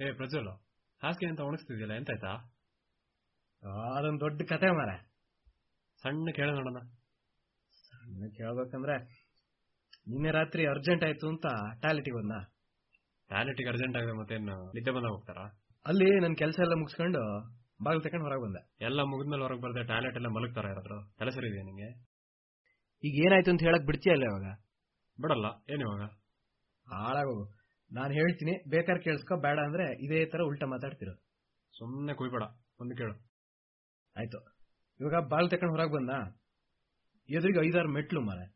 ಏ ಪ್ರಜ್ವಲ್ ಹಾಸಿಗೆ ಅಂತ ಒಣಗಿಸ್ತಿದ್ಯಲ್ಲ ಎಂತಾಯ್ತಾ? ಅದೊಂದು ದೊಡ್ಡ ಕತೆ ಮಾರ ಸಣ್ಣ ಕೇಳ ನೋಡೋಣ. ಸಣ್ಣ ಕೇಳ್ಬೇಕಂದ್ರೆ ನಿನ್ನೆ ರಾತ್ರಿ ಅರ್ಜೆಂಟ್ ಆಯ್ತು ಅಂತ ಟಾಯ್ಲೆಟಿಗೆ ಬಂದ. ಟಾಯ್ಲೆಟಿಗೆ ಅರ್ಜೆಂಟ್ ಆಗಿದೆ ಮತ್ತೇನು ನಿದ್ದೆ ಬಂದಾಗ ಹೋಗ್ತಾರಾ? ಅಲ್ಲಿ ನನ್ನ ಕೆಲಸ ಎಲ್ಲ ಮುಗಿಸ್ಕೊಂಡು ಬಾಗಿಲು ತಕೊಂಡು ಹೊರಗೆ ಬಂದೆ. ಎಲ್ಲ ಮುಗಿದ್ಮೇಲೆ ಹೊರಗೆ ಬರ್ದೆ ಟಾಯ್ಲೆಟ್ ಎಲ್ಲ ಮಲಗ್ತಾರ ಯಾರಾದ್ರು? ತಲೆ ಸರಿ ಇದೆಯಾ ನಿಂಗೆ? ಈಗ ಏನಾಯ್ತು ಅಂತ ಹೇಳಕ್ ಬಿಡ್ತೀಯಲ್ಲ ಇವಾಗ? ಬಿಡಲ್ಲ ಏನಿವಾಗ ಹಾಳಾಗೋಗು. ನಾನು ಹೇಳ್ತೀನಿ ಬೇಕಾದ್ರೆ ಕೇಳಿಸ್ಕೊ ಬೇಡ ಅಂದ್ರೆ ಇದೇ ತರ ಉಲ್ಟಾ ಮಾತಾಡ್ತಿರೋ ಸುಮ್ಮನೆ ಕುಯ್ಬೇಡ ಒಂದು ಕೇಳು. ಆಯ್ತು. ಇವಾಗ ಬಾಲ್ ತಕೊಂಡು ಹೊರಗೆ ಬಂದ? ಎದುರಿಗೆ ಐದಾರು ಮೆಟ್ಲು ಮಾರೆ.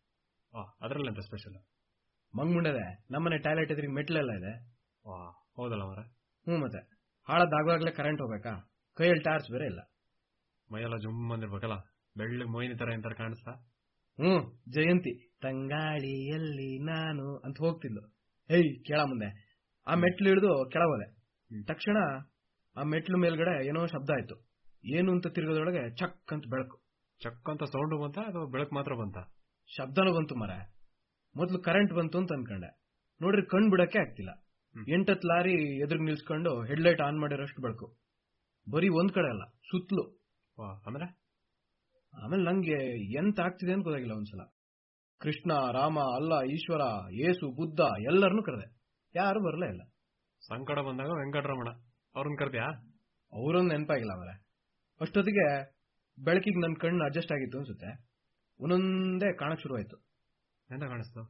ಅದರಲ್ಲಂತ ಸ್ಪೆಷಲ್ ಮಂಗ್ಮುಂಡದೆ ನಮ್ಮನೆ ಟಾಯ್ಲೆಟ್ ಎದುರಿಗೆ ಮೆಟ್ಲೆಲ್ಲ ಇದೆ. ಹೌದಲ್ಲ ಮರ. ಹ್ಞೂ ಮತ್ತೆ. ಹಾಳದಾಗುವಾಗಲೇ ಕರೆಂಟ್ ಹೋಗ್ಬೇಕಾ? ಕೈಯಲ್ಲಿ ಟಾರ್ಚ್ ಬೇರೆ ಇಲ್ಲ. ಮೈಯೆಲ್ಲ ಜುಮ್ ಬಂದಿರ್ಬೇಕಲ್ಲ? ಬೆಳ್ಳಿ ಮೊಯ್ನಿ ತರ ಎಂತಾರ ಕಾಣಿಸ್ತಾ? ಹ್ಞೂ ಜಯಂತಿ. ತಂಗಾಳಿಯಲ್ಲಿ ನಾನು ಅಂತ ಹೋಗ್ತಿದ್ಲು. ಹೇಯ್ ಕೇಳ ಮುಂದೆ. ಆ ಮೆಟ್ಲು ಹಿಡಿದು ಕೆಳಗೋದೆ. ತಕ್ಷಣ ಆ ಮೆಟ್ಲು ಮೇಲ್ಗಡೆ ಏನೋ ಶಬ್ದ ಆಯ್ತು. ಏನು ಅಂತ ತಿರುಗೋದ್ರೊಳಗೆ ಚಕ್ ಅಂತ ಬೆಳಕು. ಚಕ್ ಅಂತ ಸೌಂಡ್ ಬಂತ ಅಥವಾ ಬೆಳಕು ಮಾತ್ರ ಬಂತ? ಶಬ್ದನೂ ಬಂತು ಮರ ಮೊದ್ಲು ಕರೆಂಟ್ ಬಂತು ಅಂತ ಅನ್ಕೊಂಡೆ. ನೋಡ್ರಿ ಕಣ್ ಬಿಡಕ್ಕೆ ಆಗ್ತಿಲ್ಲ. ಎಂಟತ್ ಲಾರಿ ಎದುರು ನಿಲ್ಸ್ಕೊಂಡು ಹೆಡ್ಲೈಟ್ ಆನ್ ಮಾಡಿರೋಷ್ಟು ಬೆಳಕು. ಬರೀ ಒಂದ್ ಕಡೆ ಅಲ್ಲ ಸುತ್ತಲೂ ಆಮೇಲೆ? ಆಮೇಲೆ ನಂಗೆ ಎಂತ ಆಗ್ತಿದೆ ಅಂತ ಗೊತ್ತಾಗಿಲ್ಲ ಒಂದ್ಸಲ. ಕೃಷ್ಣ ರಾಮ ಅಲ್ಲ ಈಶ್ವರ ಯೇಸು ಬುದ್ಧ ಎಲ್ಲರನ್ನೂ ಕರೆದೆ. ಯಾರು ಬರಲೇ ಇಲ್ಲ. ಸಂಕಟ ಬಂದಾಗ ವೆಂಕಟರಮಣ ಅವ್ರನ್ನ ಕರೆದ್ಯಾ? ಅವರೊಂದು ನೆನಪಾಗಿಲ್ಲ ಅವರೇ ಅಷ್ಟೊತ್ತಿಗೆ ಬೆಳಕಿಗೆ ನನ್ನ ಕಣ್ಣು ಅಡ್ಜಸ್ಟ್ ಆಗಿತ್ತು ಅನ್ಸುತ್ತೆ. ಒಂದೊಂದೇ ಕಾಣಕ್ ಶುರುವಾಯ್ತು. ಎಂತ ಕಾಣಿಸ್ತು?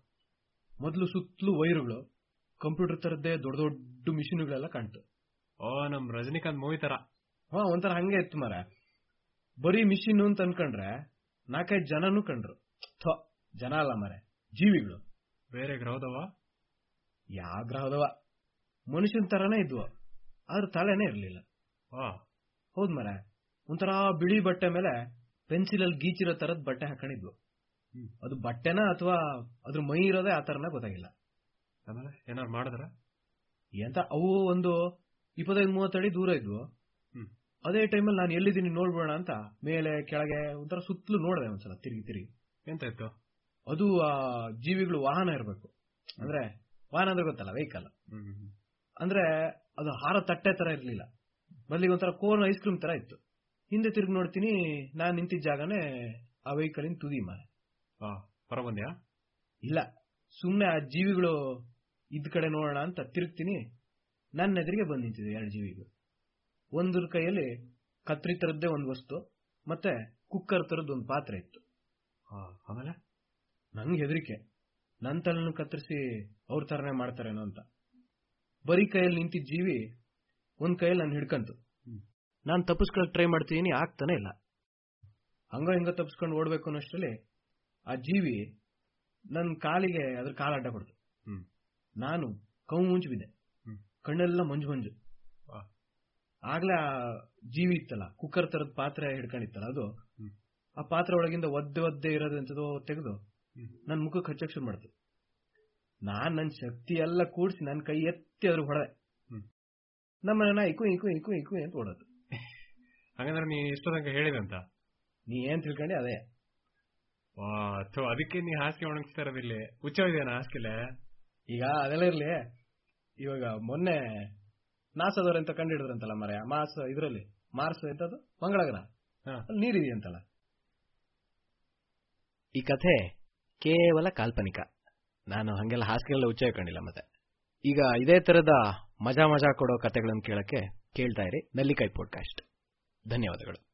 ಮೊದಲು ಸುತ್ತಲೂ ವೈರುಗಳು ಕಂಪ್ಯೂಟರ್ ತರದ್ದೇ ದೊಡ್ಡ ದೊಡ್ಡ ಮಿಷಿನ್ಗಳೆಲ್ಲ ಕಾಣ್ತು. ಓ ನಮ್ ರಜನಿಕಾಂತ್ ಮೂವಿ ತರ. ಹಾ ಒಂಥರ ಹಂಗೆ ಇತ್ತು ಮರ ಬರೀ ಮಿಷಿನ್ ಅಂತ ಅನ್ಕೊಂಡ್ರೆ ನಾಲ್ಕೈದು ಜನನೂ ಕಂಡ್ರು. ಥೋ ಜನ ಅಲ್ಲ ಮರೆ ಜೀವಿಗಳು. ಬೇರೆ ಗ್ರಹದವ? ಯಾವ ಗ್ರಹದವ? ಮನುಷ್ಯನ ತರನೇ ಇದ್ವು. ಆದ್ರೆ ತಲೆನೇ ಇರಲಿಲ್ಲ. ಹೌದ್ ಮರ ಒಂಥರ ಬಿಳಿ ಬಟ್ಟೆ ಮೇಲೆ ಪೆನ್ಸಿಲ್ ಅಲ್ಲಿ ಗೀಚಿರೋ ತರದ್ ಬಟ್ಟೆ ಹಾಕೊಂಡಿದ್ವು. ಅದು ಬಟ್ಟೆನ ಅಥವಾ ಅದ್ರ ಮೈ ಇರೋದೇ ಆ ತರನ ಗೊತ್ತಾಗಿಲ್ಲ. ಆಮೇಲೆ ಏನಾರು ಮಾಡಿದ್ರ? ಎಂತ ಅವು ಒಂದು ಇಪ್ಪತ್ತೈದು ಮೂವತ್ತಡಿ ದೂರ ಇದ್ವು. ಅದೇ ಅದೇ ಟೈಮಲ್ಲಿ ನಾನು ಎಲ್ಲಿದ್ದೀನಿ ನೋಡ್ಬೋಣ ಅಂತ ಮೇಲೆ ಕೆಳಗೆ ಒಂಥರ ಸುತ್ತಲೂ ನೋಡಿದೆ ಒಂದ್ಸಲ ತಿರುಗಿ ತಿರುಗಿ. ಎಂತ ಇತ್ತು? ಅದು ಆ ಜೀವಿಗಳು ವಾಹನ ಇರಬೇಕು. ಅಂದ್ರೆ ವಾಹನ ಅಂದ್ರೆ ಗೊತ್ತಲ್ಲ ವೆಹಿಕಲ್. ಅಂದ್ರೆ ಅದು ಹಾರ ತಟ್ಟೆ ತರ ಇರ್ಲಿಲ್ಲ. ಬದಲಿಗೆ ಒಂಥರ ಕೋನ್ ಐಸ್ ಕ್ರೀಮ್ ತರ ಇತ್ತು. ಹಿಂದೆ ತಿರುಗಿ ನೋಡ್ತೀನಿ ನಾನು ನಿಂತಿದ್ದ ಜಾಗನೇ ಆ ವೆಹಿಕಲಿನ ತುದಿ ಮಾರೆ ವಾ ಹೊರ ಇಲ್ಲ. ಸುಮ್ಮನೆ ಆ ಜೀವಿಗಳು ಇದ್ ಕಡೆ ನೋಡೋಣ ಅಂತ ತಿರುಗ್ತೀನಿ ನನ್ನ ಎದುರಿಗೆ ಬಂದ್ ನಿಂತಿದೆ ಎರಡು ಜೀವಿಗಳು. ಒಂದ್ರ ಕೈಯಲ್ಲಿ ಕತ್ರಿ ತರದ್ದೇ ಒಂದು ವಸ್ತು ಮತ್ತೆ ಕುಕ್ಕರ್ ತರದ್ದು ಒಂದು ಪಾತ್ರೆ ಇತ್ತು. ಆಮೇಲೆ? ನಂಗೆ ಹೆದರಿಕೆ. ನನ್ನ ತಲೆನೂ ಕತ್ತರಿಸಿ ಅವ್ರ ತರನೇ ಮಾಡ್ತಾರೇನೋ ಅಂತ. ಬರೀ ಕೈಯಲ್ಲಿ ನಿಂತಿದ್ದ ಜೀವಿ ಒಂದ್ ಕೈಯಲ್ಲಿ ನಾನು ಹಿಡ್ಕಂತು. ನಾನು ತಪ್ಪಿಸ್ಕೊಳಕ್ ಟ್ರೈ ಮಾಡ್ತೀನಿ ಆಗ್ತಾನೆ ಇಲ್ಲ. ಹಂಗ ಹಿಂಗ ತಪ್ಪಿಸ್ಕೊಂಡು ಓಡ್ಬೇಕು ಅನ್ನೋಷ್ಟರಲ್ಲಿ ಆ ಜೀವಿ ನನ್ನ ಕಾಲಿಗೆ ಅದ್ರ ಕಾಲ ಅಡ್ಡ ಕೊಡ್ತು. ನಾನು ಕೌ ಮುಂಚು ಬಿದ್ದೆ ಕಣ್ಣೆಲ್ಲ ಮಂಜು ಮಂಜು. ಆಗ್ಲೇ ಆ ಜೀವಿ ಇತ್ತಲ್ಲ ಕುಕ್ಕರ್ ತರದ ಪಾತ್ರೆ ಹಿಡ್ಕೊಂಡಿತ್ತಲ್ಲ ಅದು. ಆ ಪಾತ್ರೆ ಒಳಗಿಂದ ಒದ್ದೆ ಒದ್ದೆ ಇರೋದಂತದೋ ತೆಗೆದು ಹ್ಮ್. ನನ್ ಮುಖಕ್ಕೆ ಹಚ್ಚಕ್ ಶುರು ಮಾಡ್ತು. ನಾನು ನನ್ನ ಶಕ್ತಿ ಎಲ್ಲ ಕೂಡಿಸಿ ನನ್ನ ಕೈ ಎತ್ತಿ ಅದ್ರ ಹೊಡೆದೆ. ನಮ್ಮ ನಮ್ಮನೆ ನಾಯಿ ಇಕು ಇಕು ಇಕು ಇಕು ಅಂತ ಓಡೋದು ಹಾಗಂದ್ರೆ ನೀ ಇಷ್ಟೋ ತನಕ ಹೇಳಿದಂತ ನೀ ಏನ್ ತಿಳ್ಕೊಂಡೆ ಅದೇ. ಅಥವಾ ಅದಕ್ಕೆ ನೀ ಹಾಸಿಗೆ ಒಣಗಿಸ್ತಾ ಇರೋದಿಲ್ಲಿ ಹುಚ್ಚವಿದೆಯಾ ಹಾಸಿಗೆಲೆ? ಈಗ ಅದೆಲ್ಲ ಇರ್ಲಿ. ಇವಾಗ ಮೊನ್ನೆ ನಾಸದವ್ರ ಅಂತ ಕಂಡು ಹಿಡಿದ್ರಂತಲ್ಲ ಮರ ಮಾಸ ಇದ್ರಲ್ಲಿ? ಮಾರ್ಸ್ ಎಂತದ್ದು? ಮಂಗಳಗ್ರಹ ಹಾ. ಅಲ್ಲಿ ನೀರಿದೆಯಂತಲ್ಲ. ಈ ಕಥೆ ಕೇವಲ ಕಾಲ್ಪನಿಕ. ನಾನು ಹಂಗೆಲ್ಲ ಹಾಸಿಗೆಲ್ಲ ಹುಚ್ಚ ಕಂಡಿಲ್ಲ ಮತ್ತೆ. ಈಗ ಇದೇ ತರದ ಮಜಾ ಮಜಾ ಕೊಡೋ ಕಥೆಗಳನ್ನು ಕೇಳಕ್ಕೆ ಕೇಳ್ತಾ ಇರಿ. ನಲ್ಲಿಕಾಯಿ ಪಾಡ್ಕಾಸ್ಟ್ ಧನ್ಯವಾದಗಳು.